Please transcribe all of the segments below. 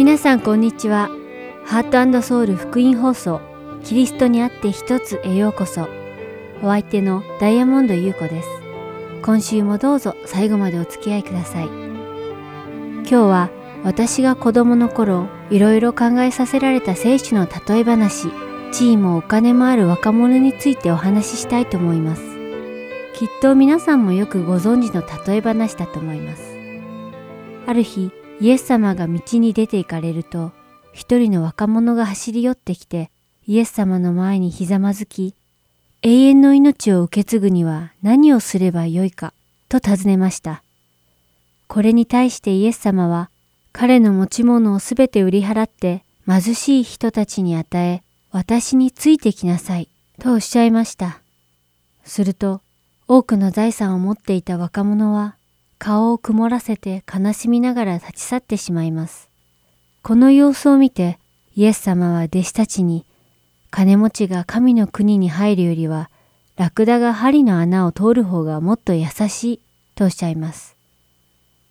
皆さんこんにちは。ハートソウル福音放送キリストにあって一つへようこそ。お相手のダイヤモンド優子です。今週もどうぞ最後までお付き合いください。今日は私が子供の頃いろいろ考えさせられた聖書の例え話地位もお金もある若者についてお話ししたいと思います。きっと皆さんもよくご存知の例え話だと思います。ある日イエス様が道に出て行かれると、一人の若者が走り寄ってきて、イエス様の前にひざまずき、永遠の命を受け継ぐには何をすればよいか、と尋ねました。これに対してイエス様は、彼の持ち物をすべて売り払って貧しい人たちに与え、私についてきなさい、とおっしゃいました。すると、多くの財産を持っていた若者は、顔を曇らせて悲しみながら立ち去ってしまいます。この様子を見て、イエス様は弟子たちに、金持ちが神の国に入るよりは、ラクダが針の穴を通る方がもっと優しいとおっしゃいます。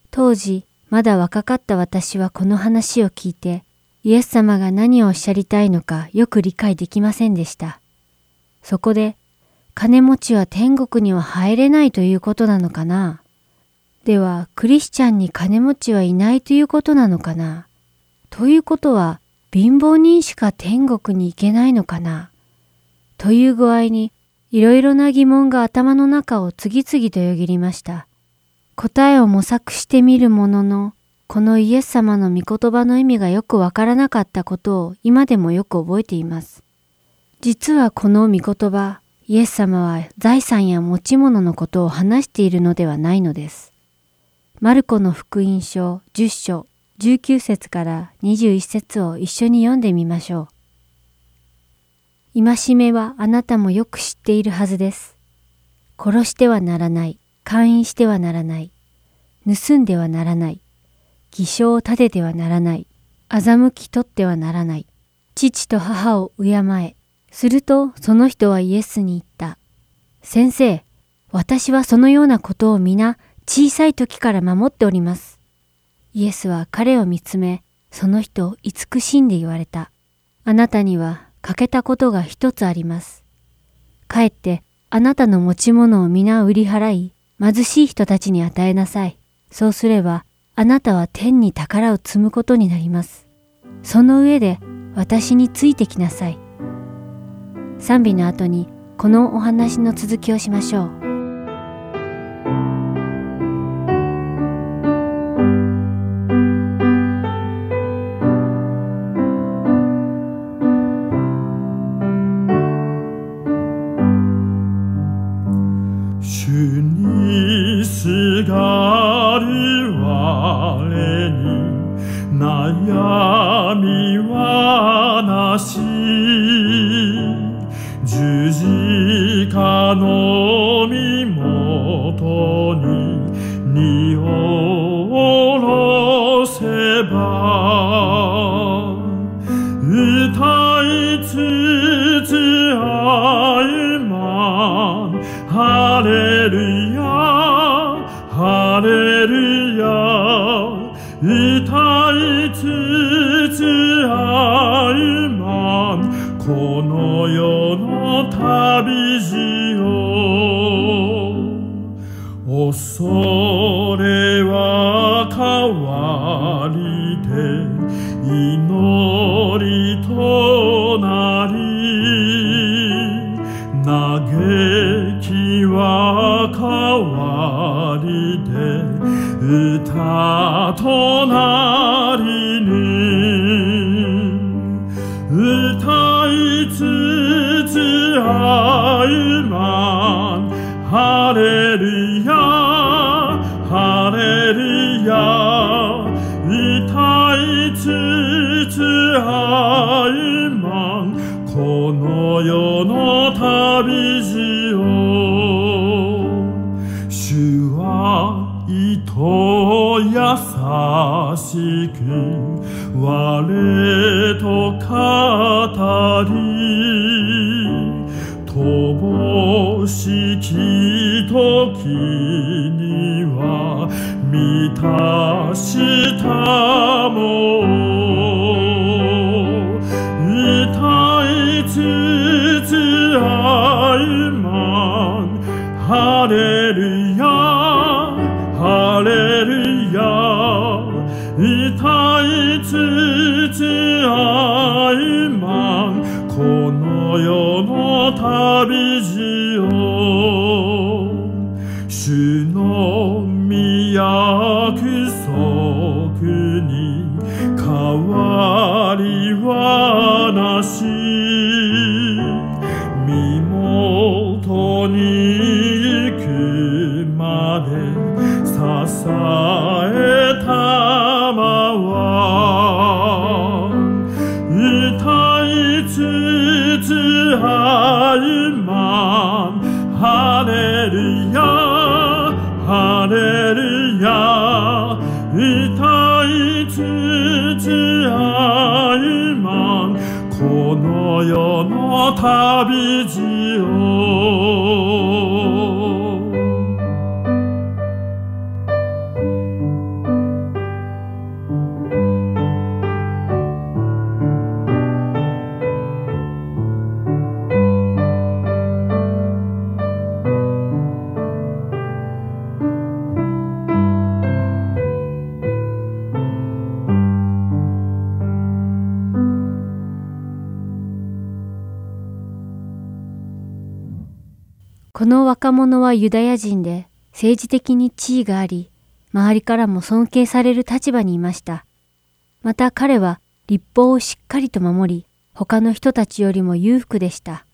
当時、まだ若かった私はこの話を聞いて、イエス様が何をおっしゃりたいのかよく理解できませんでした。そこで、金持ちは天国には入れないということなのかな？では、クリスチャンに金持ちはいないということなのかな？ということは、貧乏人しか天国に行けないのかな？という具合に、いろいろな疑問が頭の中を次々とよぎりました。答えを模索してみるものの、このイエス様の御言葉の意味がよくわからなかったことを今でもよく覚えています。実はこの御言葉、イエス様は財産や持ち物のことを話しているのではないのです。マルコの福音書10章19節から21節を一緒に読んでみましょう。戒めはあなたもよく知っているはずです。殺してはならない。勧誘してはならない。盗んではならない。偽証を立ててはならない。欺き取ってはならない。父と母を敬え。するとその人はイエスに言った。先生、私はそのようなことを皆小さい時から守っております。イエスは彼を見つめ、その人を慈しんで言われた。あなたには欠けたことが一つあります。かえってあなたの持ち物を皆売り払い、貧しい人たちに与えなさい。そうすれば、あなたは天に宝を積むことになります。その上で私についてきなさい。賛美の後にこのお話の続きをしましょう。我に悩みはなし。十字架の旅路を恐れは変わりで祈りとなり嘆きは変わりで歌となりたたり乏しき時には満たした世の旅路を。若者はユダヤ人で政治的に地位があり、周りからも尊敬される立場にいました。また彼は立法をしっかりと守り、他の人たちよりも裕福でした。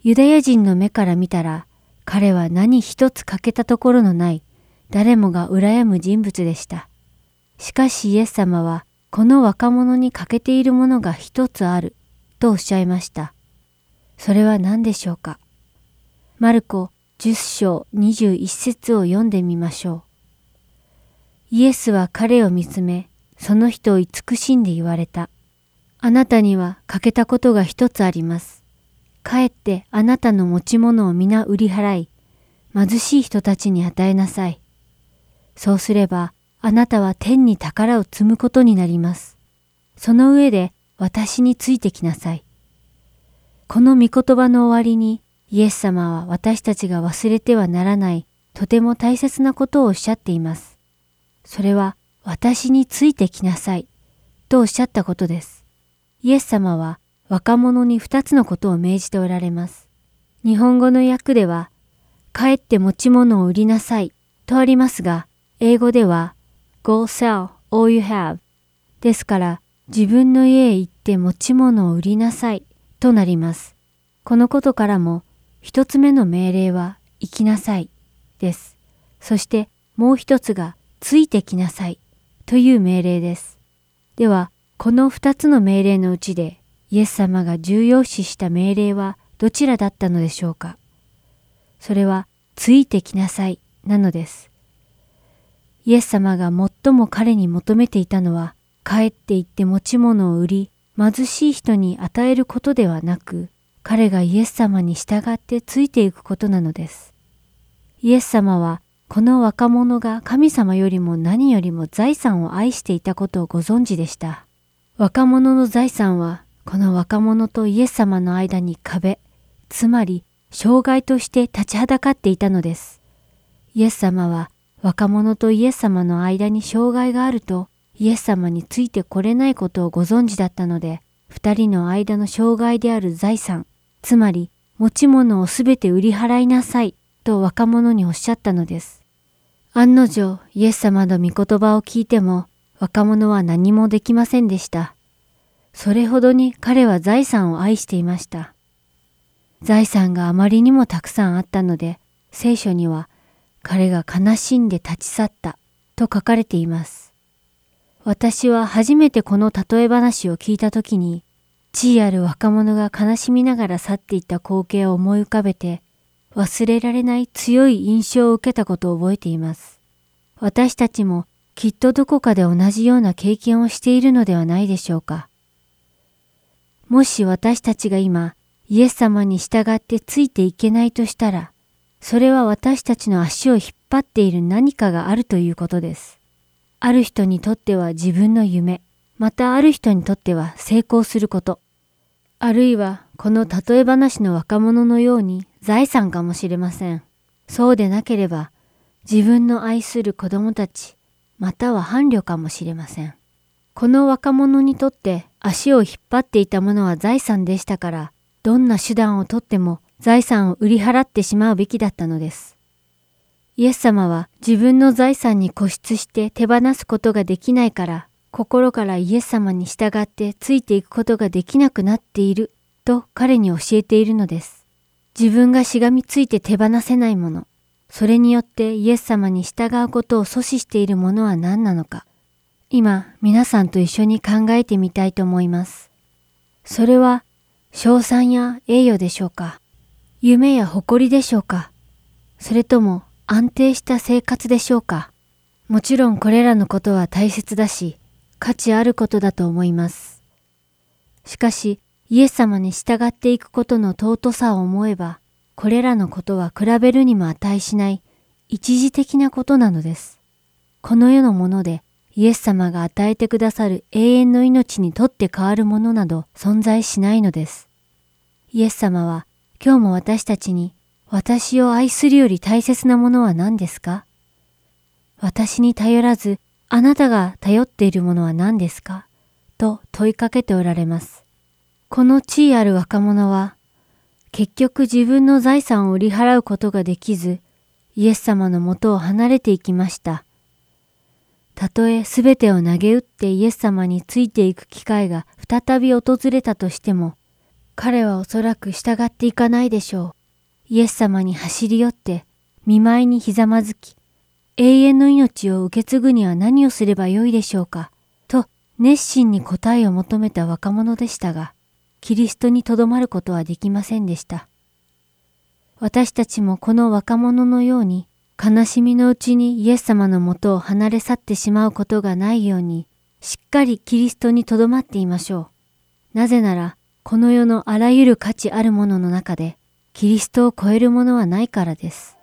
ユダヤ人の目から見たら、彼は何一つ欠けたところのない、誰もが羨む人物でした。しかしイエス様は、この若者に欠けているものが一つある、とおっしゃいました。それは何でしょうか？マルコ10章21節を読んでみましょう。イエスは彼を見つめ、その人を慈しんで言われた。あなたには欠けたことが一つあります。かえってあなたの持ち物を皆売り払い、貧しい人たちに与えなさい。そうすれば、あなたは天に宝を積むことになります。その上で私についてきなさい。この御言葉の終わりにイエス様は私たちが忘れてはならないとても大切なことをおっしゃっています。それは私についてきなさいとおっしゃったことです。イエス様は若者に二つのことを命じておられます。日本語の訳では、帰って持ち物を売りなさいとありますが、英語では Go sell all you have ですから自分の家へ行って持ち物を売りなさいとなります。このことからも一つ目の命令は、行きなさい、です。そしてもう一つが、ついてきなさい、という命令です。では、この二つの命令のうちで、イエス様が重要視した命令はどちらだったのでしょうかそれは、ついてきなさい、なのです。イエス様が最も彼に求めていたのは、帰って行って持ち物を売り、貧しい人に与えることではなく、彼がイエス様に従ってついていくことなのです。イエス様はこの若者が神様よりも何よりも財産を愛していたことをご存知でした。若者の財産はこの若者とイエス様の間に壁、つまり障害として立ちはだかっていたのです。イエス様は若者とイエス様の間に障害があるとイエス様についてこれないことをご存知だったので、二人の間の障害である財産、つまり持ち物をすべて売り払いなさいと若者におっしゃったのです。案の定イエス様の御言葉を聞いても若者は何もできませんでした。それほどに彼は財産を愛していました。財産があまりにもたくさんあったので聖書には彼が悲しんで立ち去ったと書かれています。私は初めてこの例え話を聞いたときに地位ある若者が悲しみながら去っていった光景を思い浮かべて、忘れられない強い印象を受けたことを覚えています。私たちもきっとどこかで同じような経験をしているのではないでしょうか。もし私たちが今、イエス様に従ってついていけないとしたら、それは私たちの足を引っ張っている何かがあるということです。ある人にとっては自分の夢、またある人にとっては成功すること、あるいはこの例え話の若者のように財産かもしれません。そうでなければ自分の愛する子供たち、または伴侶かもしれません。この若者にとって足を引っ張っていたものは財産でしたから、どんな手段をとっても財産を売り払ってしまうべきだったのです。イエス様は自分の財産に固執して手放すことができないから心からイエス様に従ってついていくことができなくなっていると彼に教えているのです。自分がしがみついて手放せないもの、それによってイエス様に従うことを阻止しているものは何なのか、今皆さんと一緒に考えてみたいと思います。それは賞賛や栄誉でしょうか。夢や誇りでしょうか。それとも安定した生活でしょうか。もちろんこれらのことは大切だし、価値あることだと思います。しかし、イエス様に従っていくことの尊さを思えば、これらのことは比べるにも値しない一時的なことなのです。この世のものでイエス様が与えてくださる永遠の命にとって変わるものなど存在しないのです。イエス様は今日も私たちに私を愛するより大切なものは何ですか？私に頼らずあなたが頼っているものは何ですか？と問いかけておられます。この地位ある若者は結局自分の財産を売り払うことができずイエス様のもとを離れていきました。たとえすべてを投げ打ってイエス様についていく機会が再び訪れたとしても、彼はおそらく従っていかないでしょう。イエス様に走り寄って、見舞いにひざまずき、永遠の命を受け継ぐには何をすればよいでしょうか、と熱心に答えを求めた若者でしたが、キリストにとどまることはできませんでした。私たちもこの若者のように、悲しみのうちにイエス様のもとを離れ去ってしまうことがないように、しっかりキリストにとどまっていましょう。なぜなら、この世のあらゆる価値あるものの中で、キリストを超えるものはないからです。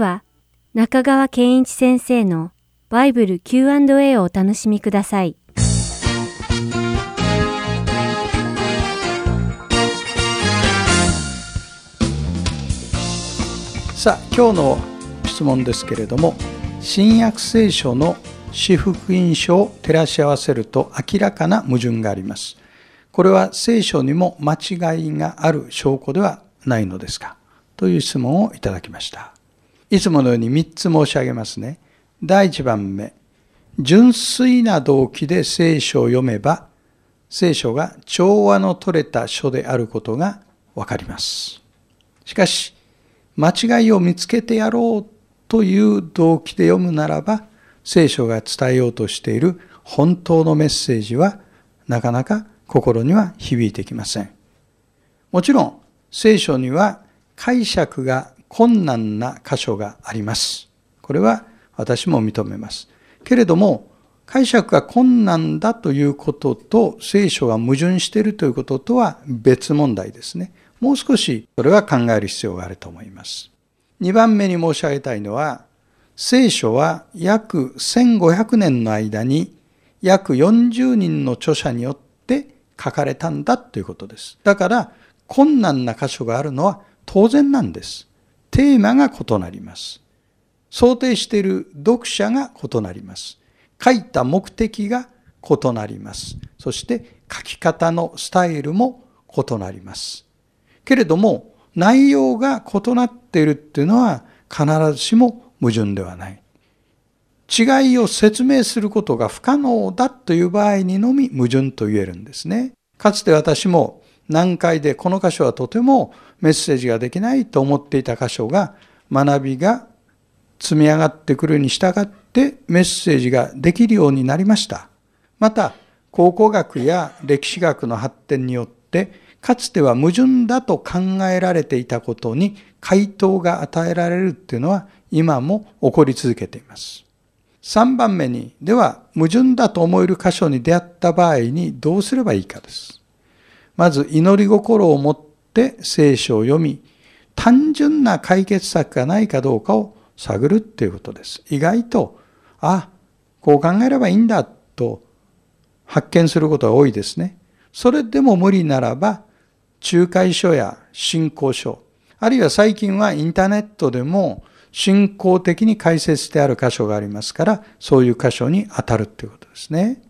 は中川健一先生のバイブル Q&A をお楽しみください。さあ今日の質問ですけれども新約聖書の私福音書を照らし合わせると明らかな矛盾があります。これは聖書にも間違いがある証拠ではないのですか？という質問をいただきました。いつものように3つ申し上げますね。第1番目、純粋な動機で聖書を読めば、聖書が調和の取れた書であることがわかります。しかし、間違いを見つけてやろうという動機で読むならば、聖書が伝えようとしている本当のメッセージはなかなか心には響いてきません。もちろん、聖書には解釈が困難な箇所があります。これは私も認めます。けれども、解釈が困難だということと聖書が矛盾しているということとは別問題ですね。もう少しそれは考える必要があると思います。2番目に申し上げたいのは、聖書は約1500年の間に約40人の著者によって書かれたんだということです。だから困難な箇所があるのは当然なんです。テーマが異なります。想定している読者が異なります。書いた目的が異なります。そして書き方のスタイルも異なります。けれども、内容が異なっているっていうのは必ずしも矛盾ではない。違いを説明することが不可能だという場合にのみ矛盾と言えるんですね。かつて私も難解でこの箇所はとてもメッセージができないと思っていた箇所が学びが積み上がってくるに従ってメッセージができるようになりました。また、考古学や歴史学の発展によってかつては矛盾だと考えられていたことに回答が与えられるっていうのは今も起こり続けています。3番目に、では矛盾だと思える箇所に出会った場合にどうすればいいかです。まず祈り心を持って聖書を読み、単純な解決策がないかどうかを探るっていうことです。意外と、あ、こう考えればいいんだと発見することが多いですね。それでも無理ならば、仲介書や信仰書、あるいは最近はインターネットでも信仰的に解説してある箇所がありますから、そういう箇所に当たるということですね。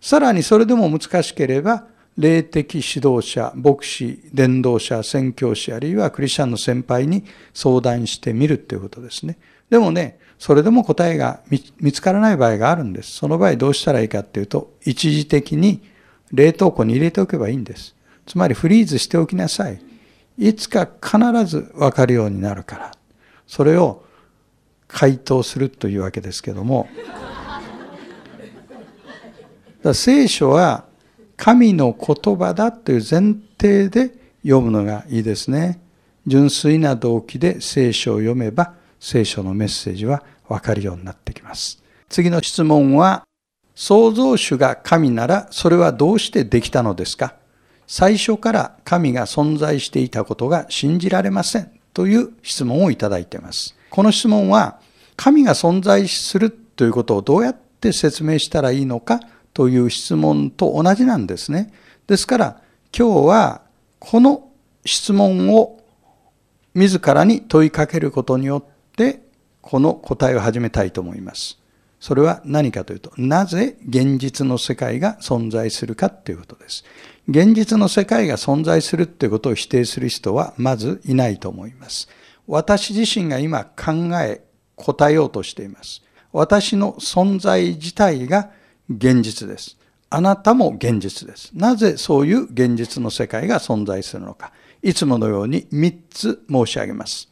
さらにそれでも難しければ、霊的指導者、牧師、伝道者、宣教師、あるいはクリスチャンの先輩に相談してみるということですね。でもね、それでも答えが見つからない場合があるんです。その場合どうしたらいいかっていうと、一時的に冷凍庫に入れておけばいいんです。つまりフリーズしておきなさい。いつか必ずわかるようになるから。それを回答するというわけですけども。聖書は神の言葉だという前提で読むのがいいですね。純粋な動機で聖書を読めば聖書のメッセージはわかるようになってきます。次の質問は、創造主が神ならそれはどうしてできたのですか？最初から神が存在していたことが信じられませんという質問をいただいています。この質問は神が存在するということをどうやって説明したらいいのかという質問と同じなんですね。ですから今日はこの質問を自らに問いかけることによってこの答えを始めたいと思います。それは何かというと、なぜ現実の世界が存在するかということです。現実の世界が存在するということを否定する人はまずいないと思います。私自身が今考え、答えようとしています。私の存在自体が現実です。あなたも現実です。なぜそういう現実の世界が存在するのか。いつものように3つ申し上げます。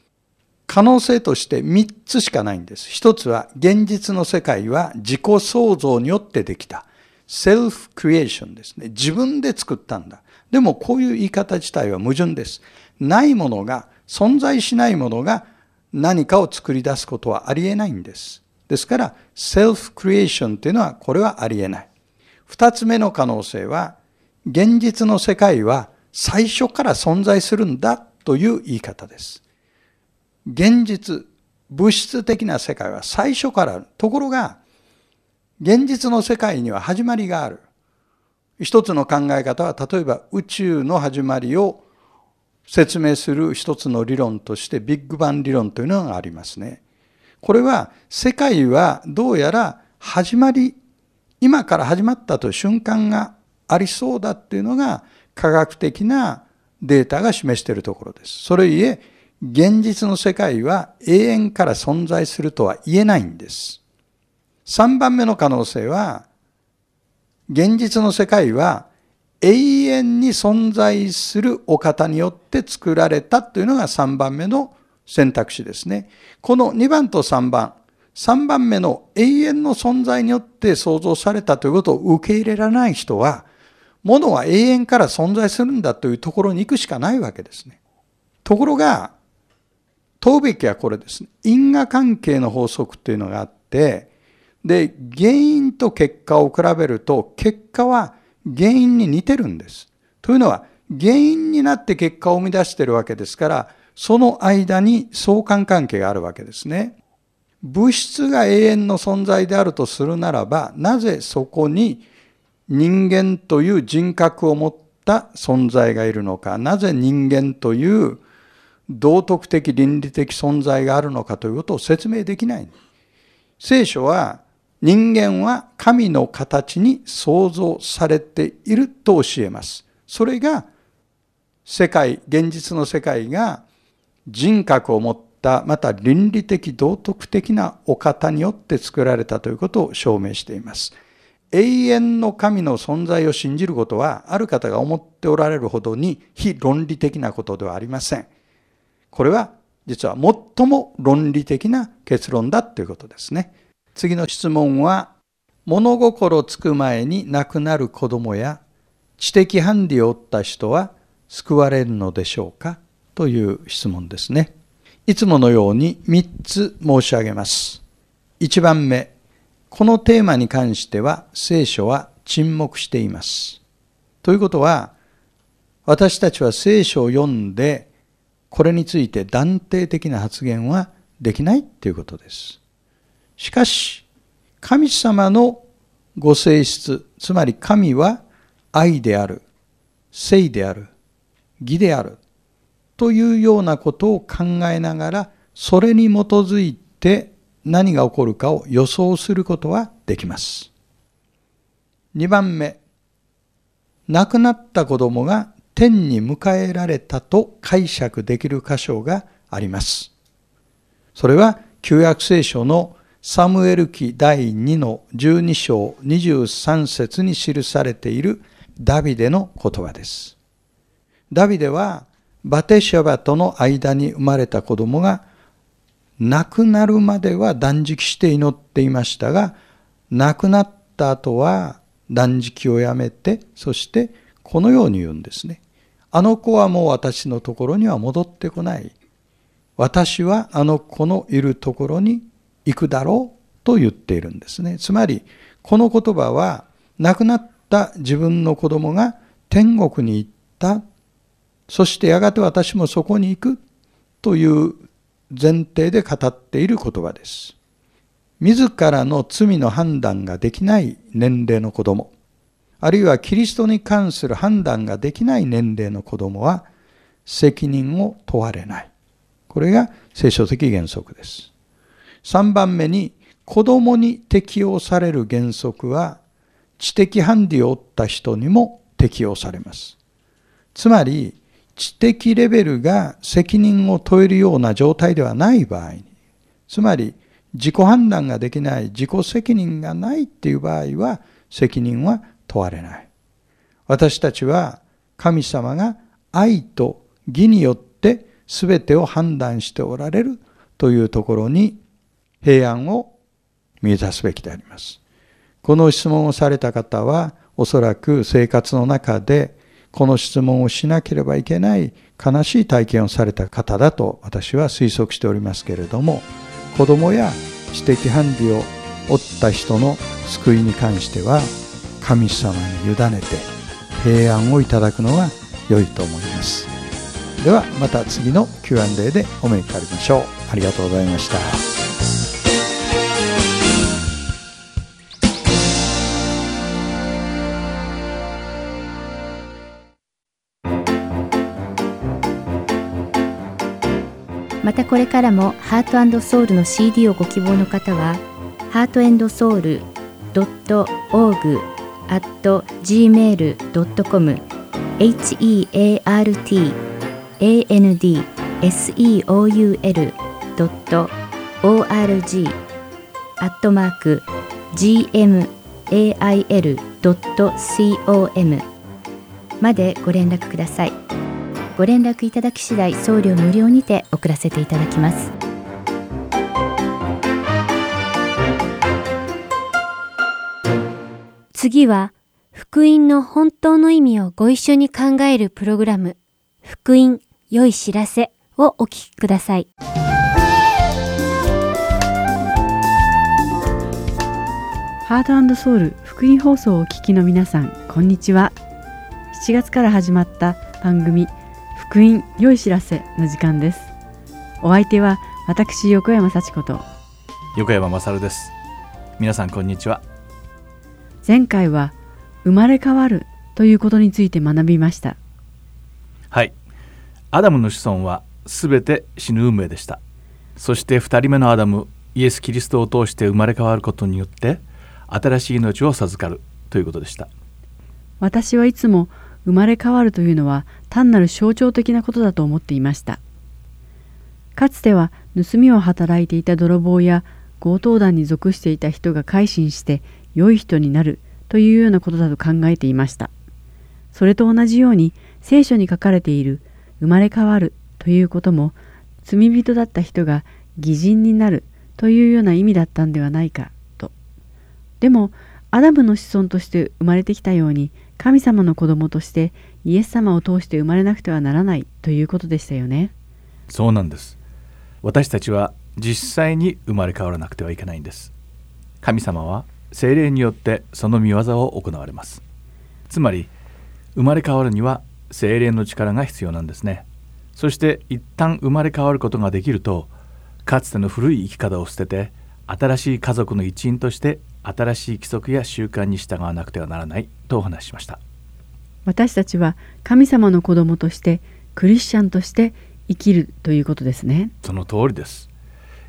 可能性として3つしかないんです。1つは現実の世界は自己創造によってできた。セルフクリエーションですね。自分で作ったんだ。でもこういう言い方自体は矛盾です。ないものが、存在しないものが何かを作り出すことはありえないんです。ですから、セルフクリエーションというのはこれはありえない。二つ目の可能性は、現実の世界は最初から存在するんだという言い方です。現実、物質的な世界は最初からある。ところが、現実の世界には始まりがある。一つの考え方は、例えば宇宙の始まりを説明する一つの理論として、ビッグバン理論というのがありますね。これは、世界はどうやら始まり、今から始まったという瞬間がありそうだっていうのが、科学的なデータが示しているところです。それゆえ、現実の世界は永遠から存在するとは言えないんです。3番目の可能性は、現実の世界は永遠に存在するお方によって作られたというのが3番目の選択肢ですね。この2番と3番、3番目の永遠の存在によって創造されたということを受け入れられない人は、ものは永遠から存在するんだというところに行くしかないわけですね。ところが、問うべきはこれですね。因果関係の法則というのがあって、で、原因と結果を比べると、結果は原因に似てるんです。というのは、原因になって結果を生み出してるわけですから、その間に相関関係があるわけですね。物質が永遠の存在であるとするならば、なぜそこに人間という人格を持った存在がいるのか、なぜ人間という道徳的倫理的存在があるのかということを説明できない。聖書は人間は神の形に創造されていると教えます。それが世界、現実の世界が人格を持ったまた倫理的道徳的なお方によって作られたということを証明しています。永遠の神の存在を信じることはある方が思っておられるほどに非論理的なことではありません。これは実は最も論理的な結論だということですね。次の質問は、物心つく前に亡くなる子供や知的ハンディを負った人は救われるのでしょうか？という質問ですね。いつものように3つ申し上げます。1番目、このテーマに関しては聖書は沈黙しています。ということは、私たちは聖書を読んで、これについて断定的な発言はできないということです。しかし、神様のご性質、つまり神は愛である、聖である、義である、というようなことを考えながら、それに基づいて何が起こるかを予想することはできます。2番目、亡くなった子供が天に迎えられたと解釈できる箇所があります。それは旧約聖書のサムエル記第2の12章23節に記されているダビデの言葉です。ダビデはバテシャバとの間に生まれた子供が亡くなるまでは断食して祈っていましたが、亡くなった後は断食をやめて、そしてこのように言うんですね。あの子はもう私のところには戻ってこない。私はあの子のいるところに行くだろうと言っているんですね。つまり、この言葉は、亡くなった自分の子供が天国に行った。そしてやがて私もそこに行くという前提で語っている言葉です。自らの罪の判断ができない年齢の子供、あるいはキリストに関する判断ができない年齢の子供は責任を問われない。これが聖書的原則です。3番目に子供に適用される原則は知的ハンディを負った人にも適用されます。つまり知的レベルが責任を問えるような状態ではない場合に、つまり自己判断ができない自己責任がないっていう場合は責任は問われない。私たちは神様が愛と義によって全てを判断しておられるというところに平安を見出すべきであります。この質問をされた方は、おそらく生活の中でこの質問をしなければいけない悲しい体験をされた方だと私は推測しておりますけれども、子供や知的ハンディを負った人の救いに関しては、神様に委ねて平安をいただくのは良いと思います。ではまた次の Q&A でお目にかかりましょうありがとうございましたまたこれからもハートソウルの CD をご希望の方は heartandsoul.org at gmail.com heartandseoul.org アットマーク gmail.com までご連絡ください。ご連絡いただき次第送料無料にて送らせていただきます。次は福音の本当の意味をご一緒に考えるプログラム福音良い知らせをお聞きください。ハートソウル福音放送をお聞きの皆さんこんにちは。7月から始まった番組福音良い知らせの時間です。お相手は私横山幸子と。横山勝です。皆さんこんにちは。前回は生まれ変わるということについて学びました。はい。アダムの子孫はすべて死ぬ運命でした。そして2人目のアダムイエス・キリストを通して生まれ変わることによって新しい命を授かるということでした。私はいつも生まれ変わるというのは単なる象徴的なことだと思っていました。かつては盗みを働いていた泥棒や強盗団に属していた人が改心して良い人になるというようなことだと考えていました。それと同じように聖書に書かれている生まれ変わるということも罪人だった人が義人になるというような意味だったんではないかと。でもアダムの子孫として生まれてきたように神様の子供としてイエス様を通して生まれなくてはならないということでしたよね。そうなんです。私たちは実際に生まれ変わらなくてはいけないんです。神様は精霊によってその見業を行われます。つまり生まれ変わるには精霊の力が必要なんですね。そして一旦生まれ変わることができるとかつての古い生き方を捨てて新しい家族の一員として新しい規則や習慣に従わなくてはならないとお話ししました私たちは神様の子供としてクリスチャンとして生きるということですね。その通りです。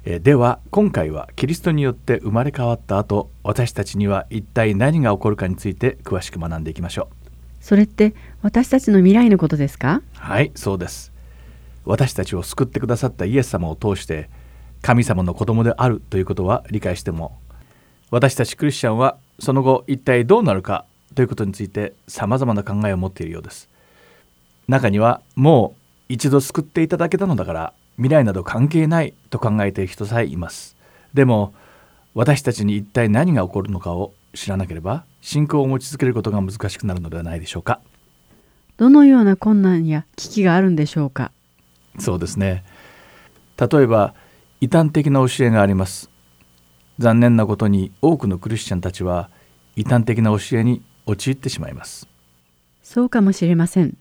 えでは今回はキリストによって生まれ変わった後私たちには一体何が起こるかについて詳しく学んでいきましょう。それって私たちの未来のことですか？はいそうです。私たちを救ってくださったイエス様を通して神様の子供であるということは理解しても私たちクリスチャンはその後一体どうなるかということについてさまざまな考えを持っているようです。中にはもう一度救っていただけたのだから未来など関係ないと考えている人さえいます。でも私たちに一体何が起こるのかを知らなければ信仰を持ち続けることが難しくなるのではないでしょうか。どのような困難や危機があるんでしょうか？そうですね。例えば異端的な教えがあります。残念なことに多くのクリスチャンたちは異端的な教えに陥ってしまいます。そうかもしれません。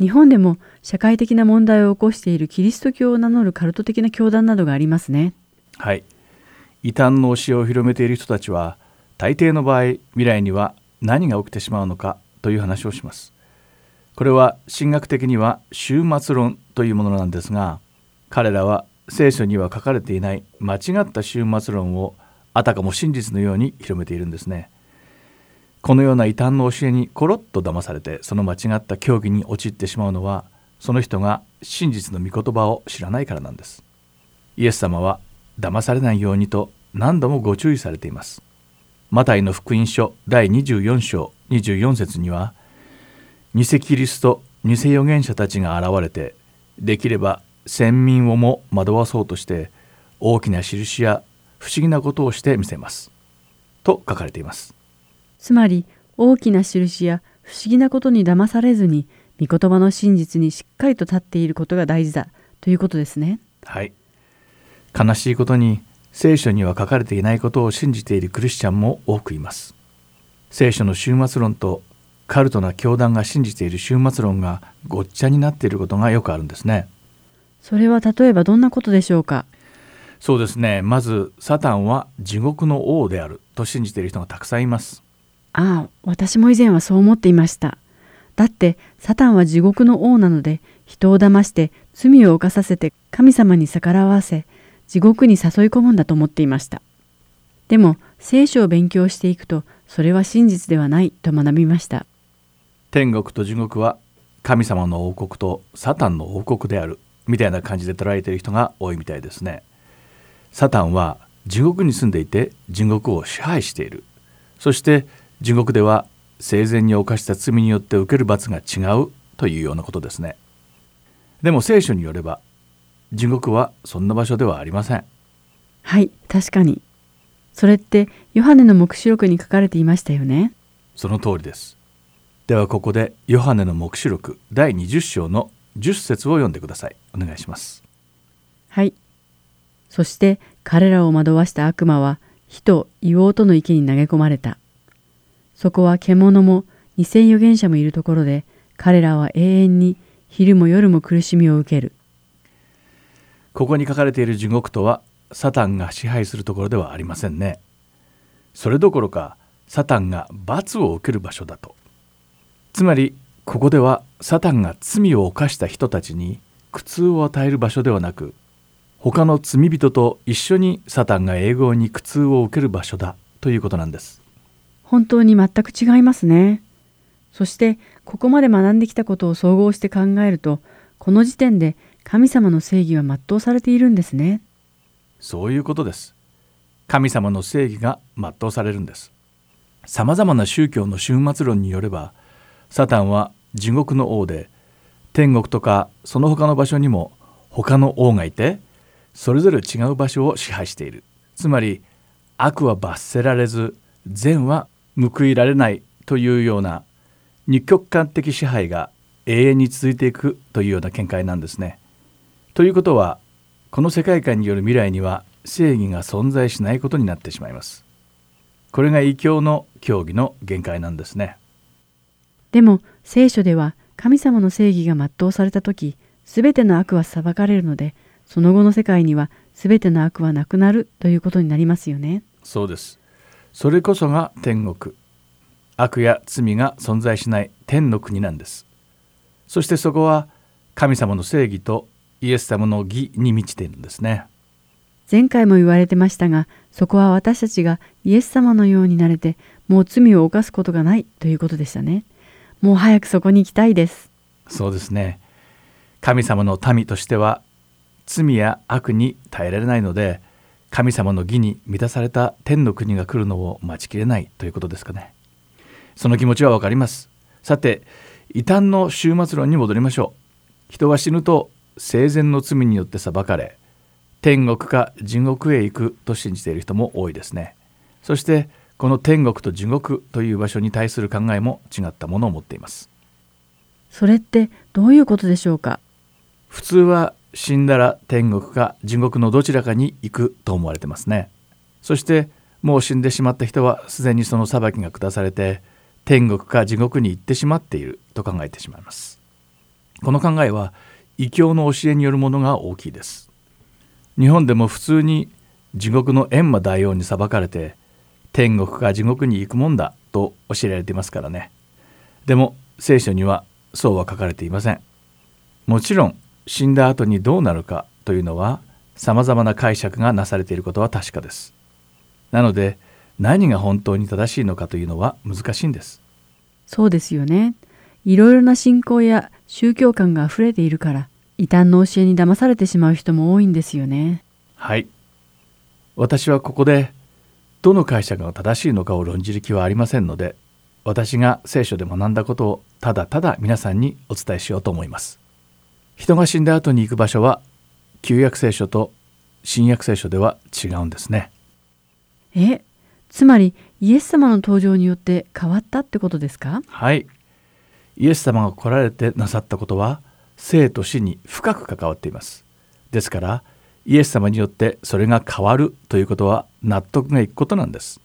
日本でも社会的な問題を起こしているキリスト教を名乗るカルト的な教団などがありますね。はい。異端の教えを広めている人たちは大抵の場合未来には何が起きてしまうのかという話をします。これは神学的には終末論というものなんですが彼らは聖書には書かれていない間違った終末論をあたかも真実のように広めているんですねこのような異端の教えにコロッと騙されてその間違った教義に陥ってしまうのはその人が真実の御言葉を知らないからなんです。イエス様は騙されないようにと何度もご注意されています。マタイの福音書第24章24節には偽キリスト偽預言者たちが現れてできれば先民をも惑わそうとして大きな印や不思議なことをしてみせます。と書かれています。つまり大きな印や不思議なことに騙されずに御言葉の真実にしっかりと立っていることが大事だということですね。はい。悲しいことに聖書には書かれていないことを信じているクリスチャンも多くいます。聖書の終末論とカルトな教団が信じている終末論がごっちゃになっていることがよくあるんですね。それは例えばどんなことでしょうか？そうですね。まずサタンは地獄の王であると信じている人がたくさんいますああ私も以前はそう思っていました。だってサタンは地獄の王なので人を騙して罪を犯させて神様に逆らわせ地獄に誘い込むんだと思っていました。でも聖書を勉強していくとそれは真実ではないと学びました。天国と地獄は神様の王国とサタンの王国であるみたいな感じで捉えている人が多いみたいですね。サタンは地獄に住んでいて地獄を支配している。そして地獄では生前に犯した罪によって受ける罰が違うというようなことですね。でも聖書によれば地獄はそんな場所ではありません。はい確かに。それってヨハネの黙示録に書かれていましたよね。その通りです。ではここでヨハネの黙示録第20章の10節を読んでください。お願いします。はい。そして彼らを惑わした悪魔は火と硫黄との池に投げ込まれたそこは獣も二千預言者もいるところで彼らは永遠に昼も夜も苦しみを受ける。ここに書かれている地獄とはサタンが支配するところではありませんね。それどころかサタンが罰を受ける場所だと。つまりここではサタンが罪を犯した人たちに苦痛を与える場所ではなく他の罪人と一緒にサタンが永劫に苦痛を受ける場所だということなんです。本当に全く違いますね。そしてここまで学んできたことを総合して考えるとこの時点で神様の正義は全うされているんですね。そういうことです。神様の正義が全うされるんです。さまざまな宗教の終末論によればサタンは地獄の王で天国とかその他の場所にも他の王がいてそれぞれ違う場所を支配している。つまり悪は罰せられず善は報いられないというような二極化的支配が永遠に続いていくというような見解なんですね。ということはこの世界観による未来には正義が存在しないことになってしまいます。これが異教の教義の限界なんですね。でも聖書では神様の正義が全うされた時全ての悪は裁かれるのでその後の世界には全ての悪はなくなるということになりますよね。そうです。それこそが天国。悪や罪が存在しない天の国なんです。そしてそこは神様の正義とイエス様の義に満ちているんですね。前回も言われてましたがそこは私たちがイエス様のようになれてもう罪を犯すことがないということでしたね。もう早くそこに行きたいです。そうですね。神様の民としては罪や悪に耐えられないので神様の義に満たされた天の国が来るのを待ちきれないということですかね。その気持ちはわかります。さて異端の終末論に戻りましょう。人は死ぬと生前の罪によって裁かれ天国か地獄へ行くと信じている人も多いですね。そしてこの天国と地獄という場所に対する考えも違ったものを持っています。それってどういうことでしょうか？普通は死んだら天国か地獄のどちらかに行くと思われてますね。そしてもう死んでしまった人はすでにその裁きが下されて天国か地獄に行ってしまっていると考えてしまいます。この考えは異教の教えによるものが大きいです。日本でも普通に地獄の閻魔大王に裁かれて天国か地獄に行くもんだと教えられていますからね。でも聖書にはそうは書かれていません。もちろん死んだ後にどうなるかというのはさまざまな解釈がなされていることは確かです。なので何が本当に正しいのかというのは難しいんです。そうですよね。いろいろな信仰や宗教観があふれているから異端の教えに騙されてしまう人も多いんですよね。はい。私はここでどの解釈が正しいのかを論じる気はありませんので私が聖書で学んだことをただただ皆さんにお伝えしようと思います。人が死んだ後に行く場所は旧約聖書と新約聖書では違うんですね。えつまりイエス様の登場によって変わったってことですか？はい。イエス様が来られてなさったことは生と死に深く関わっています。ですからイエス様によってそれが変わるということは納得がいくことなんです。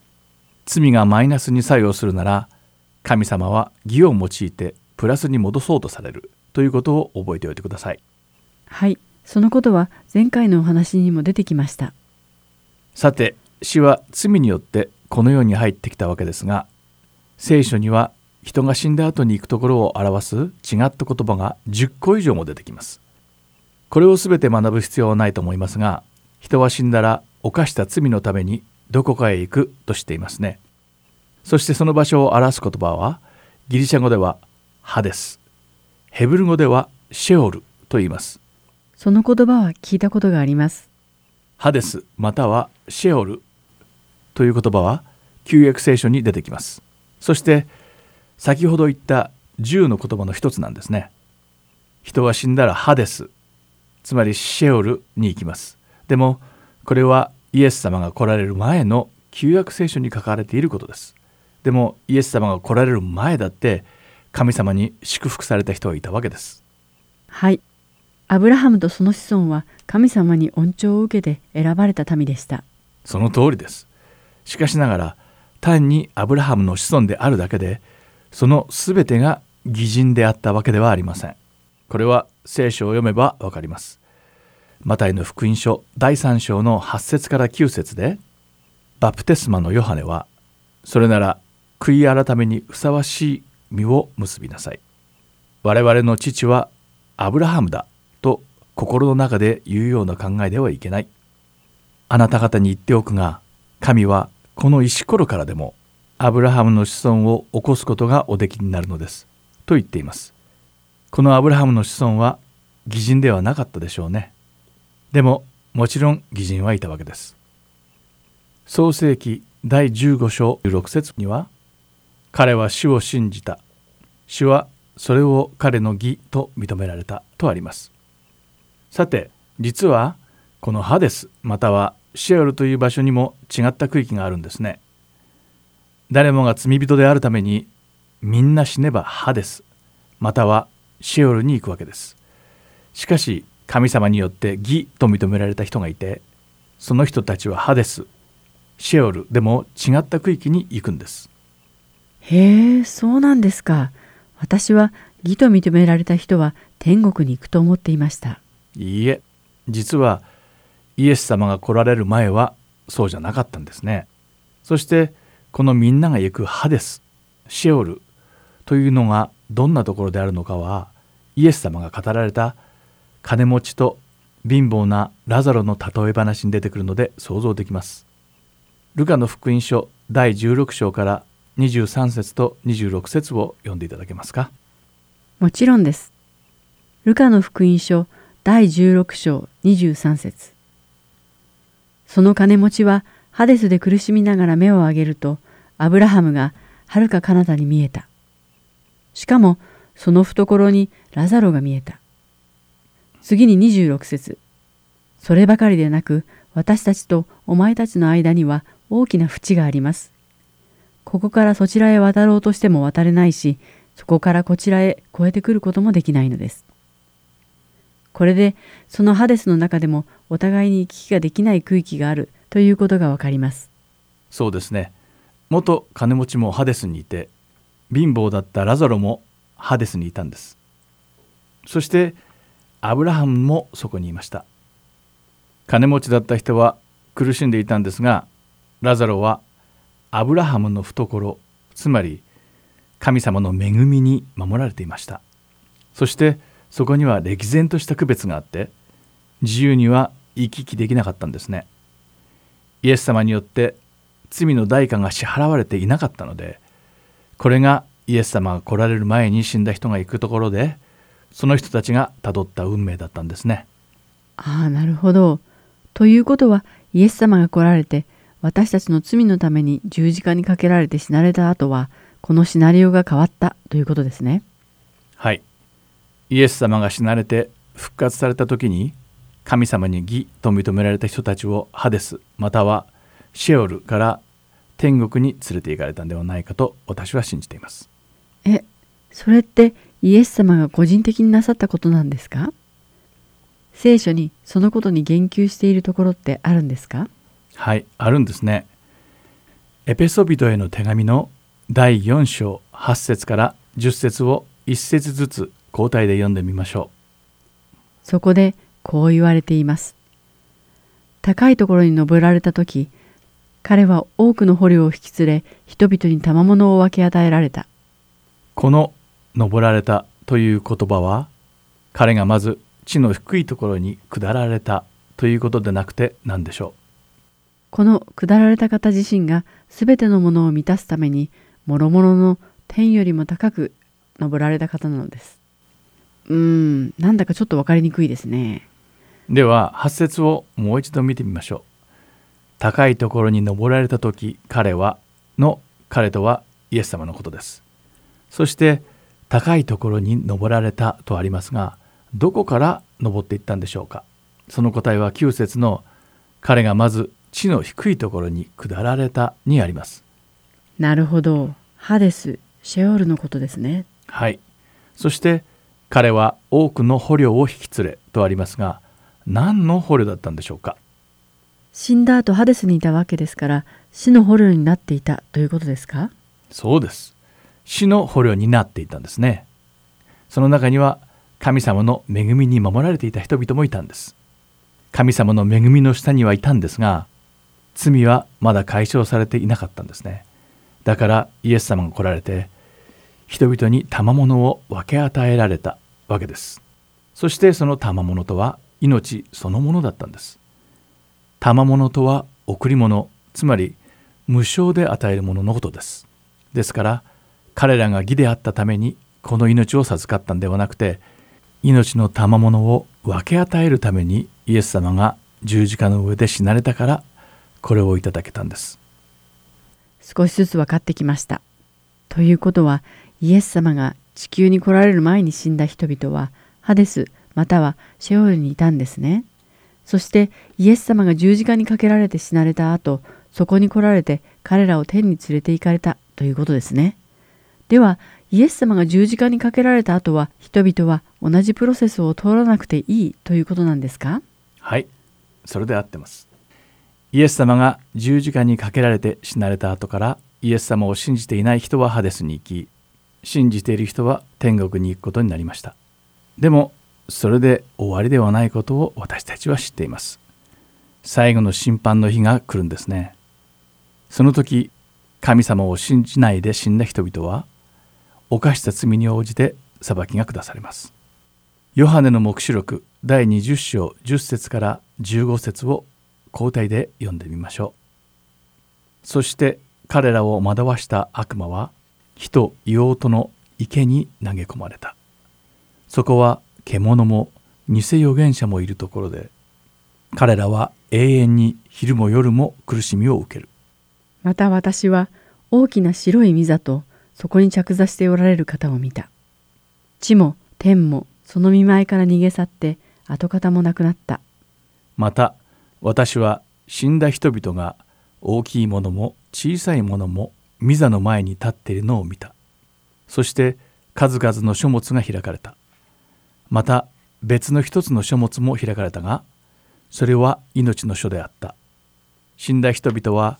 罪がマイナスに作用するなら神様は義を用いてプラスに戻そうとされるということを覚えておいてください。はい。そのことは前回のお話にも出てきました。さて死は罪によってこの世に入ってきたわけですが聖書には人が死んだ後に行くところを表す違った言葉が10個以上も出てきます。これを全て学ぶ必要はないと思いますが人は死んだら犯した罪のためにどこかへ行くとしていますね。そしてその場所を表す言葉はギリシャ語ではハデスヘブル語ではシェオルと言います。その言葉は聞いたことがあります。ハデスまたはシェオルという言葉は旧約聖書に出てきます。そして先ほど言った10の言葉の一つなんですね。人は死んだらハデスつまりシェオルに行きます。でもこれはイエス様が来られる前の旧約聖書に書かれていることです。でもイエス様が来られる前だって神様に祝福された人はいたわけです。はい。アブラハムとその子孫は神様に恩寵を受けて選ばれた民でした。その通りです。しかしながら単にアブラハムの子孫であるだけでその全てが義人であったわけではありません。これは聖書を読めばわかります。マタイの福音書第3章の8節から9節でバプテスマのヨハネはそれなら悔い改めにふさわしい実を結びなさい。我々の父はアブラハムだと心の中で言うような考えではいけない。あなた方に言っておくが神はこの石ころからでもアブラハムの子孫を起こすことがおできになるのです。と言っています。このアブラハムの子孫は義人ではなかったでしょうね。でももちろん義人はいたわけです。創世記第15章16節には彼は主を信じた。主はそれを彼の義と認められた。とあります。さて実はこのハデスまたはシェオルという場所にも違った区域があるんですね。誰もが罪人であるためにみんな死ねばハデスまたはシェオルに行くわけです。しかし神様によって義と認められた人がいてその人たちはハデスシェオルでも違った区域に行くんです。へえそうなんですか。私は義と認められた人は天国に行くと思っていました。いいえ実はイエス様が来られる前はそうじゃなかったんですね。そしてこのみんなが行くハデスシェオルというのがどんなところであるのかはイエス様が語られた金持ちと貧乏なラザロの例え話に出てくるので想像できます。ルカの福音書第16章から23節と26節を読んでいただけますか？もちろんです。ルカの福音書第16章23節。その金持ちはハデスで苦しみながら目を上げるとアブラハムがはるか彼方に見えた。しかもその懐にラザロが見えた。次に26節。そればかりでなく私たちとお前たちの間には大きな淵があります。ここからそちらへ渡ろうとしても渡れないしそこからこちらへ越えてくることもできないのです。これでそのハデスの中でもお互いに行き来ができない区域があるということがわかります。そうですね。元金持ちもハデスにいて貧乏だったラザロもハデスにいたんです。そしてアブラハムもそこにいました。金持ちだった人は苦しんでいたんですがラザロはアブラハムの懐つまり神様の恵みに守られていました。そしてそこには歴然とした区別があって自由には行き来できなかったんですね。イエス様によって罪の代価が支払われていなかったのでこれがイエス様が来られる前に死んだ人が行くところでその人たちがたどった運命だったんですね。ああなるほど。ということはイエス様が来られて私たちの罪のために十字架にかけられて死なれた後はこのシナリオが変わったということですね。はい。イエス様が死なれて復活された時に神様に義と認められた人たちをハデスまたはシェオルから天国に連れて行かれたんではないかと私は信じています。えそれってイエス様が個人的になさったことなんですか？聖書にそのことに言及しているところってあるんですか？はいあるんですねエペソビトへの手紙の第4章8節から10節を1節ずつ交代で読んでみましょそこでこう言われています。高いところに登られた時、彼は多くの捕虜を引き連れ、人々に賜物を分け与えられた。う。この登られたという言葉は彼がまず地の低いところに下られたということでなくて何でしょこの下られた方自身がすべてのものを満たすために、諸々の天よりも高く登られた方なのです。うーん、なんだかちょっとわかりにくいですね。では8節をもう一度見てみましょう。高いところに登られた時彼はの彼とはイエス様のことです。そして高いところに登られたとありますがどこから登っていったんでしょうかその答えは9節の彼がまず地の低いところに下られたにあります。なるほど。ハデス、シェオールのことですね。はい。そして彼は多くの捕虜を引き連れとありますが何の捕虜だったんでしょうか？死んだ後ハデスにいたわけですから、死の捕虜になっていたということですか？そうです。死の捕虜になっていたんですね。その中には神様の恵みに守られていた人々もいたんです。神様の恵みの下にはいたんですが、罪はまだ解消されていなかったんですね。だからイエス様が来られて、人々に賜物を分け与えられたわけです。そしてその賜物とは命そのものだったんです。賜物とは贈り物、つまり無償で与えるもののことです。ですから彼らが義であったためにこの命を授かったんではなくて命の賜物を分け与えるためにイエス様が十字架の上で死なれたからこれをいただけたんです。少しずつ分かってきました。ということは、イエス様が地球に来られる前に死んだ人々は、ハデスまたはシェオールにいたんですね。そしてイエス様が十字架にかけられて死なれた後、そこに来られて彼らを天に連れて行かれたということですね。では、イエス様が十字架にかけられた後は、人々は同じプロセスを通らなくていいということなんですか？はい、それで合ってます。イエス様が十字架にかけられて死なれた後からイエス様を信じていない人はハデスに行き信じている人は天国に行くことになりました。でもそれで終わりではないことを私たちは知っています。最後の審判の日が来るんですね。その時神様を信じないで死んだ人々は犯した罪に応じて裁きが下されます。ヨハネの黙示録第20章10節から15節を交代で読んでみましょう。そして彼らを惑わした悪魔は火と硫黄との池に投げ込まれた。そこは獣も偽預言者もいるところで彼らは永遠に昼も夜も苦しみを受ける。また私は大きな白い御座とそこに着座しておられる方を見た。地も天もその見舞いから逃げ去って跡形もなくなった。また私は死んだ人々が大きいものも小さいものも御座の前に立っているのを見た。そして数々の書物が開かれた。また別の一つの書物も開かれたが、それは命の書であった。死んだ人々は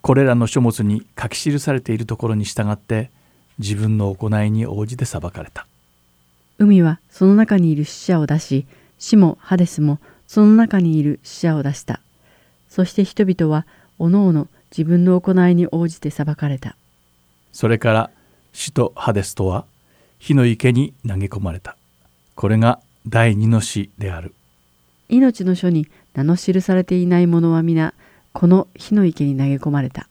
これらの書物に書き記されているところに従って自分の行いに応じて裁かれた。海はその中にいる死者を出し、死もハデスもその中にいる死者を出した。そして人々はおのおの自分の行いに応じて裁かれた。それから死とハデスとは火の池に投げ込まれた。これが第二の死である。命の書に名の記されていない者は皆この火の池に投げ込まれた。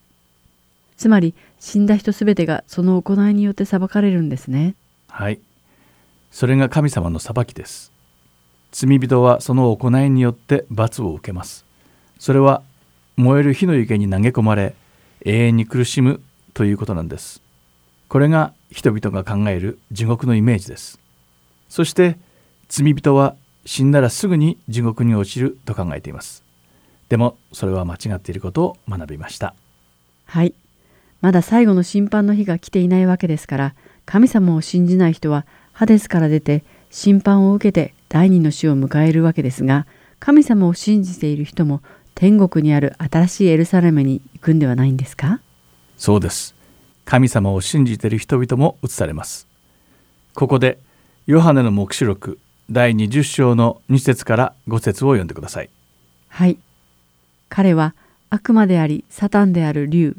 つまり死んだ人すべてがその行いによって裁かれるんですね。はい。それが神様の裁きです。罪人はその行いによって罰を受けます。それは燃える火の池に投げ込まれ永遠に苦しむということなんです。これが人々が考える地獄のイメージです。そして罪人は死んだらすぐに地獄に落ちると考えています。でもそれは間違っていることを学びました。はい。まだ最後の審判の日が来ていないわけですから、神様を信じない人はハデスから出て審判を受けて第二の死を迎えるわけですが、神様を信じている人も天国にある新しいエルサレムに行くんではないんですか？そうです。神様を信じている人々も映されますここでヨハネの黙示録第20章の2節から5節を読んでくださいはい。彼は悪魔でありサタンである竜、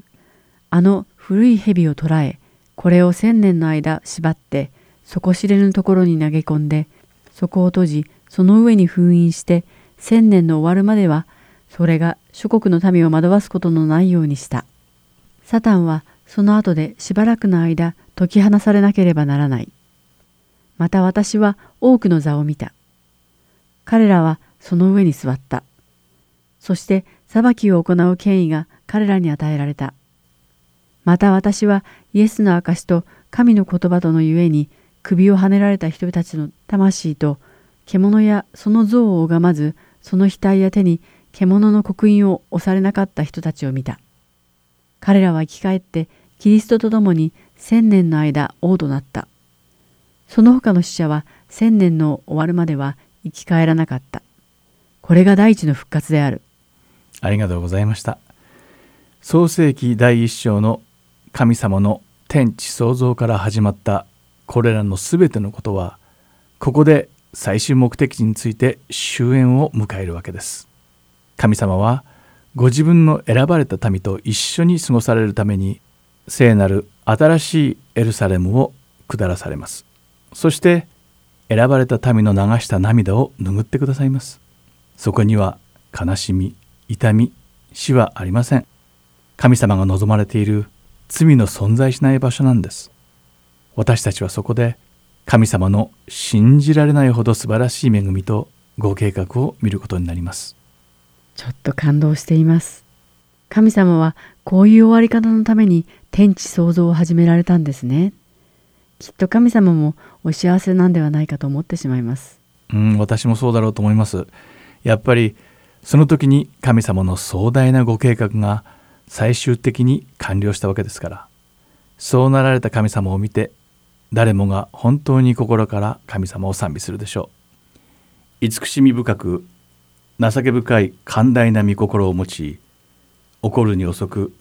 あの古い蛇を捕らえ、これを千年の間縛って、底知れぬところに投げ込んで、そこを閉じ、その上に封印して、千年の終わるまでは、それが諸国の民を惑わすことのないようにした。サタンはその後でしばらくの間解き放されなければならない。また私は多くの座を見た。彼らはその上に座った。そして裁きを行う権威が彼らに与えられた。また私はイエスの証と神の言葉とのゆえに首をはねられた人たちの魂と獣やその像を拝まずその額や手に獣の刻印を押されなかった人たちを見た。彼らは生き返ってキリストと共に千年の間王となった。その他の死者は千年の終わるまでは生き返らなかった。これが第一の復活である。ありがとうございました創世記第一章の神様の天地創造から始まったこれらのすべてのことはここで最終目的地について終焉を迎えるわけです。神様はご自分の選ばれた民と一緒に過ごされるために聖なる新しいエルサレムを下らされます。そして選ばれた民の流した涙を拭ってくださいます。そこには悲しみ痛み死はありません。神様が望まれている罪の存在しない場所なんです。私たちはそこで神様の信じられないほど素晴らしい恵みとご計画を見ることになりますちょっと感動しています。神様はこういう終わり方のために天地創造を始められたんですね。きっと神様もお幸せなんではないかと思ってしまいます。うん私もそうだろうと思いますやっぱりその時に神様の壮大なご計画が最終的に完了したわけですからそうなられた神様を見て誰もが本当に心から神様を賛美するでしょう慈しみ深く情け深い寛大な御心を持ち怒るに遅く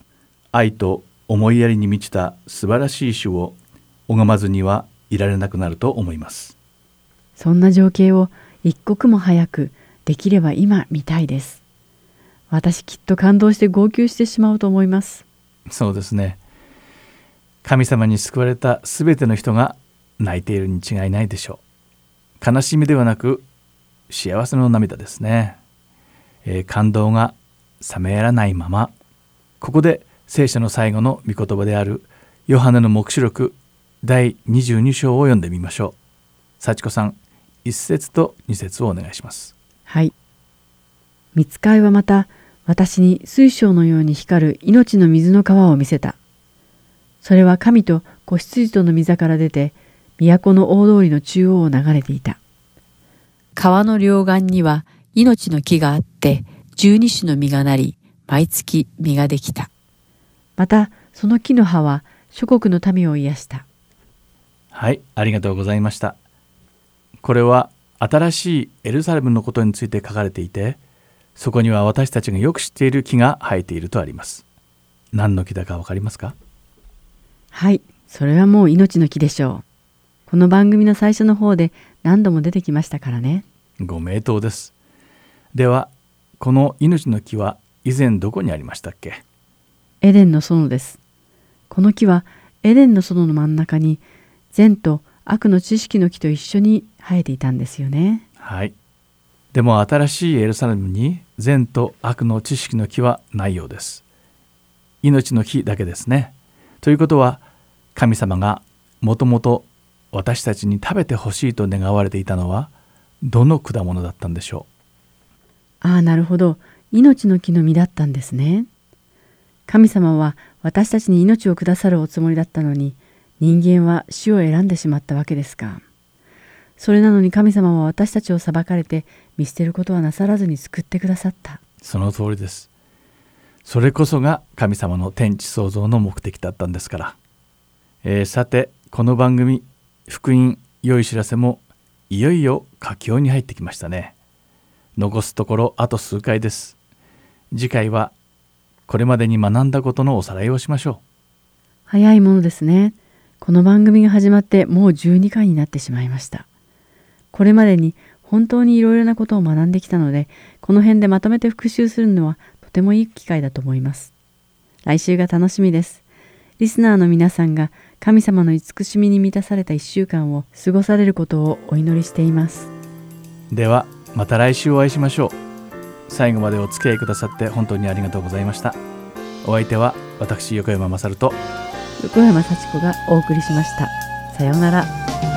愛と思いやりに満ちた素晴らしい主を拝まずにはいられなくなると思いますそんな情景を一刻も早くできれば今見たいです。私きっと感動して号泣してしまうと思います。そうですね神様に救われたすべての人が泣いているに違いないでしょう悲しみではなく幸せの涙ですね、えー感動が冷めやらないままここで聖書の最後の御言葉であるヨハネの黙示録第22章を読んでみましょう幸子さん1節と2節をお願いしますはい。見つかいはまた私に水晶のように光る命の水の川を見せた。それは神と子羊との御座から出て都の大通りの中央を流れていた。川の両岸には命の木があって十二種の実がなり毎月実ができた。またその木の葉は諸国の民を癒した。はい、ありがとうございました。これは新しいエルサレムのことについて書かれていて、そこには私たちがよく知っている木が生えているとあります。何の木だかわかりますか？はい、それはもう命の木でしょう。この番組の最初の方で何度も出てきましたからね。ご名答です。では、この命の木は以前どこにありましたっけ？エデンの園です。この木はエデンの園の真ん中に善と悪の知識の木と一緒に生えていたんですよね。はい。でも新しいエルサレムに善と悪の知識の木はないようです。命の木だけですね。ということは神様がもともと私たちに食べてほしいと願われていたのはどの果物だったんでしょああ、なるほど。命の木の実だったんですね。神様は私たちに命をくださるおつもりだったのに、人間は死を選んでしまったわけですか。それなのに神様は私たちを裁かれて見捨てることはなさらずに救ってくださった。うその通りです。それこそが神様の天地創造の目的だったんですから。えーさてこの番組「福音良い知らせ」もいよいよ佳境に入ってきましたね。残すところあと数回です。次回はこれまでに学んだことのおさらいをしましょう早いものですね。この番組が始まってもう12回になってしまいました。これまでに本当にいろいろなことを学んできたので、この辺でまとめて復習するのはとてもいい機会だと思います。来週が楽しみです。リスナーの皆さんが神様の慈しみに満たされた1週間を過ごされることをお祈りしています。ではまた来週お会いしましょう。最後までお付き合いくださって本当にありがとうございました。お相手は私横山勝と横山幸子がお送りしました。さようなら。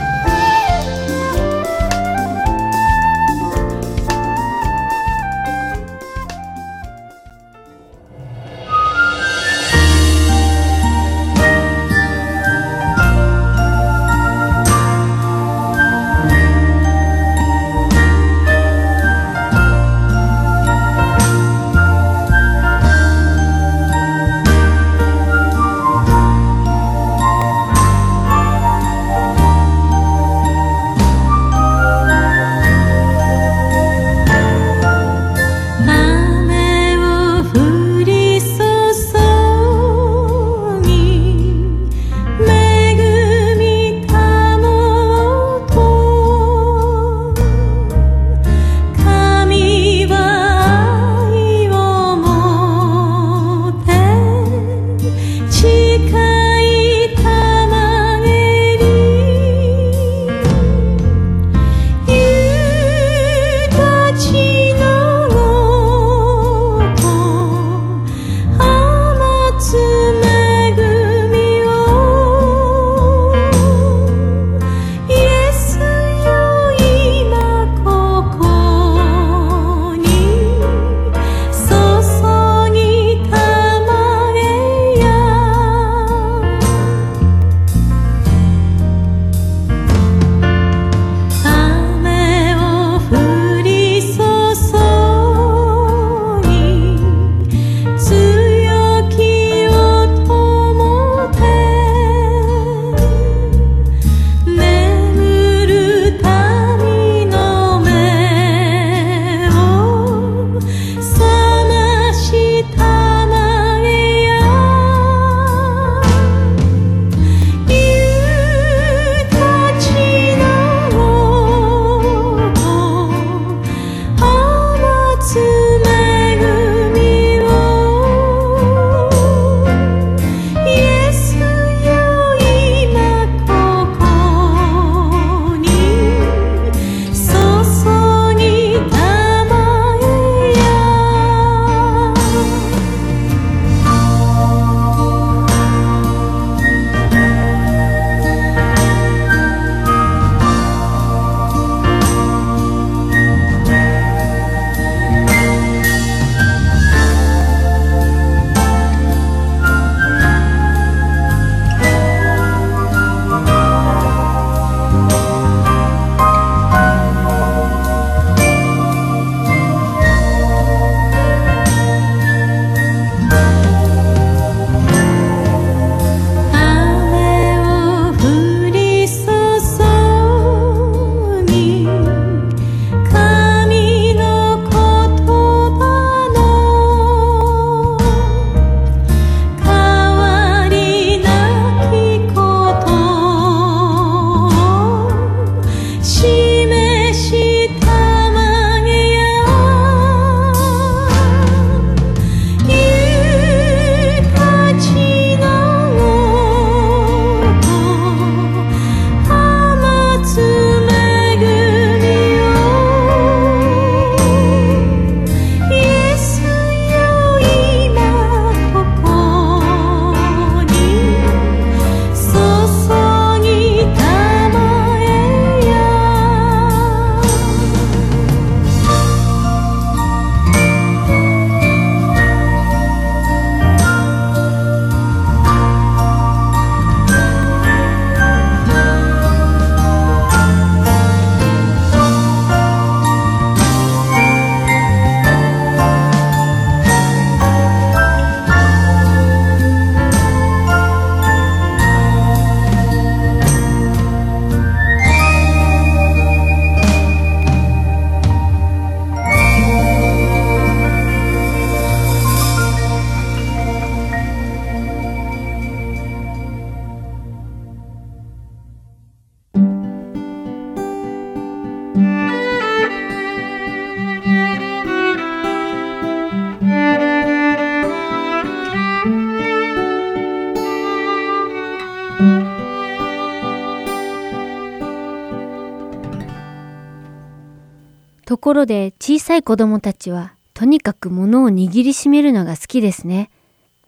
ころで小さい子供たちはとにかく物を握りしめるのが好きですね。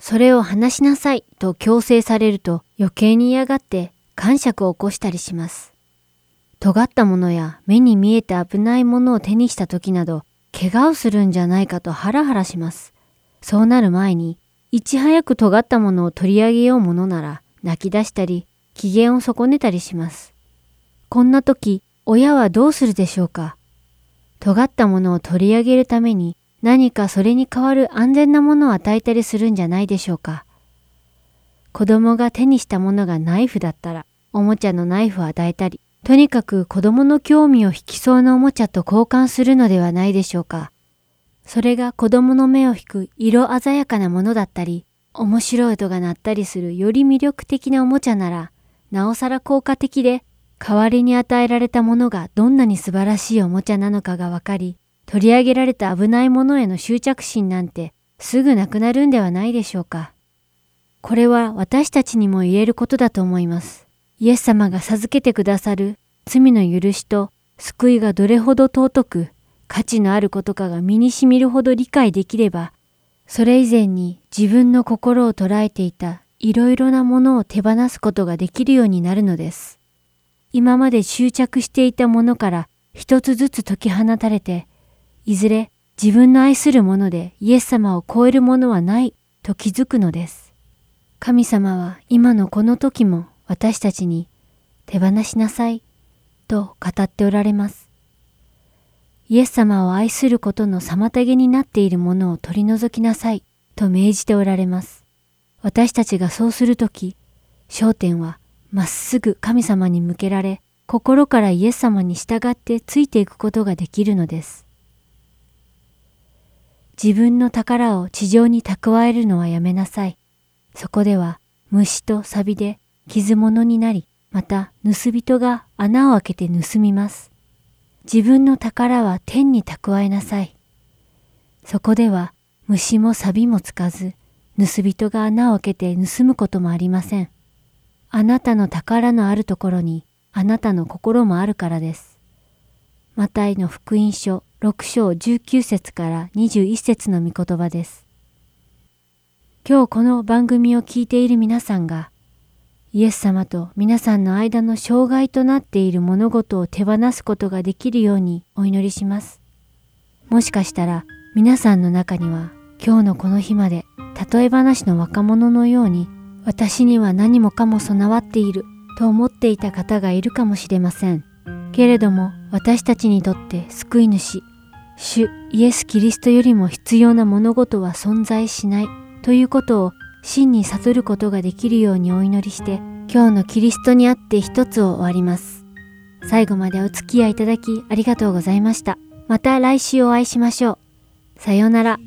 それを話しなさいと強制されると余計に嫌がって感触を起こしたりします。尖ったものや目に見えて危ないものを手にした時など怪我をするんじゃないかとハラハラします。そうなる前にいち早く尖ったものを取り上げようものなら泣き出したり機嫌を損ねたりします。こんな時親はどうするでしょうか尖ったものを取り上げるために何かそれに代わる安全なものを与えたりするんじゃないでしょうか。子供が手にしたものがナイフだったら、おもちゃのナイフを与えたり、とにかく子供の興味を引きそうなおもちゃと交換するのではないでしょうか。それが子供の目を引く色鮮やかなものだったり、面白い音が鳴ったりするより魅力的なおもちゃなら、なおさら効果的で、代わりに与えられたものがどんなに素晴らしいおもちゃなのかがわかり、取り上げられた危ないものへの執着心なんてすぐなくなるんではないでしょうか。これは私たちにも言えることだと思います。イエス様が授けてくださる罪の許しと救いがどれほど尊く価値のあることかが身にしみるほど理解できれば、それ以前に自分の心を捉えていたいろいろなものを手放すことができるようになるのです。今まで執着していたものから一つずつ解き放たれて、いずれ自分の愛するものでイエス様を超えるものはないと気づくのです。神様は今のこの時も私たちに手放しなさいと語っておられます。イエス様を愛することの妨げになっているものを取り除きなさいと命じておられます。私たちがそうするとき、焦点はまっすぐ神様に向けられ、心からイエス様に従ってついていくことができるのです。自分の宝を地上に蓄えるのはやめなさい。そこでは虫と錆で傷物になり、また盗人が穴を開けて盗みます。自分の宝は天に蓄えなさい。そこでは虫も錆もつかず、盗人が穴を開けて盗むこともありません。あなたの宝のあるところにあなたの心もあるからです。マタイの福音書6章19節から21節の御言葉です。今日この番組を聞いている皆さんが、イエス様と皆さんの間の障害となっている物事を手放すことができるようにお祈りします。もしかしたら皆さんの中には今日のこの日まで例え話の若者のように私には何もかも備わっていると思っていた方がいるかもしれません。けれども私たちにとって救い主、主イエス・キリストよりも必要な物事は存在しないということを真に悟ることができるようにお祈りして今日のキリストにあって一つを終わります。最後までお付き合いいただきありがとうございました。また来週お会いしましょう。さようなら。